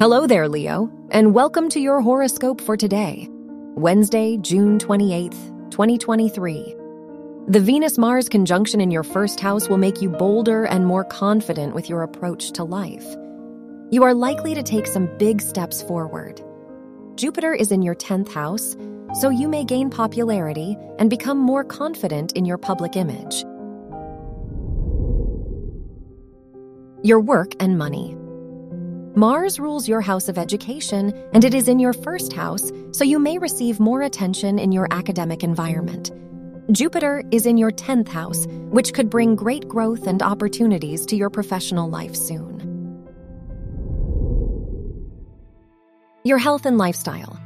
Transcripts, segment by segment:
Hello there, Leo, and welcome to your horoscope for today, Wednesday, June 28th, 2023. The Venus Mars conjunction in your first house will make you bolder and more confident with your approach to life. You are likely to take some big steps forward. Jupiter is in your 10th house, so you may gain popularity and become more confident in your public image. Your work and money. Mars rules your house of education, and it is in your first house, so you may receive more attention in your academic environment. Jupiter is in your 10th house, which could bring great growth and opportunities to your professional life soon. Your health and lifestyle.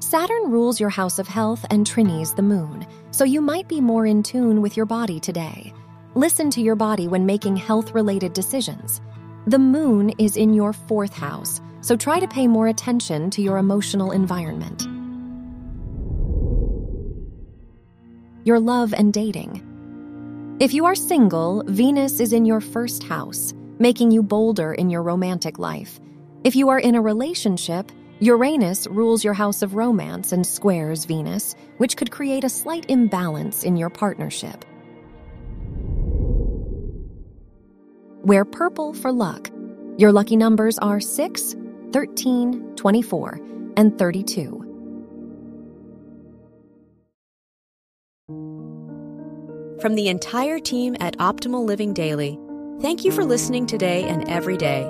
Saturn rules your house of health and trines the moon, so you might be more in tune with your body today. Listen to your body when making health related decisions. The moon is in your fourth house, so try to pay more attention to your emotional environment. Your love and dating. If you are single, Venus is in your first house, making you bolder in your romantic life. If you are in a relationship, Uranus rules your house of romance and squares Venus, which could create a slight imbalance in your partnership. Wear purple for luck. Your lucky numbers are 6, 13, 24, and 32. From the entire team at Optimal Living Daily, thank you for listening today and every day.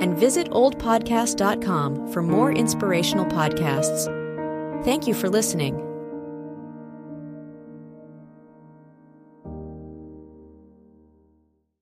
And visit oldpodcast.com for more inspirational podcasts. Thank you for listening.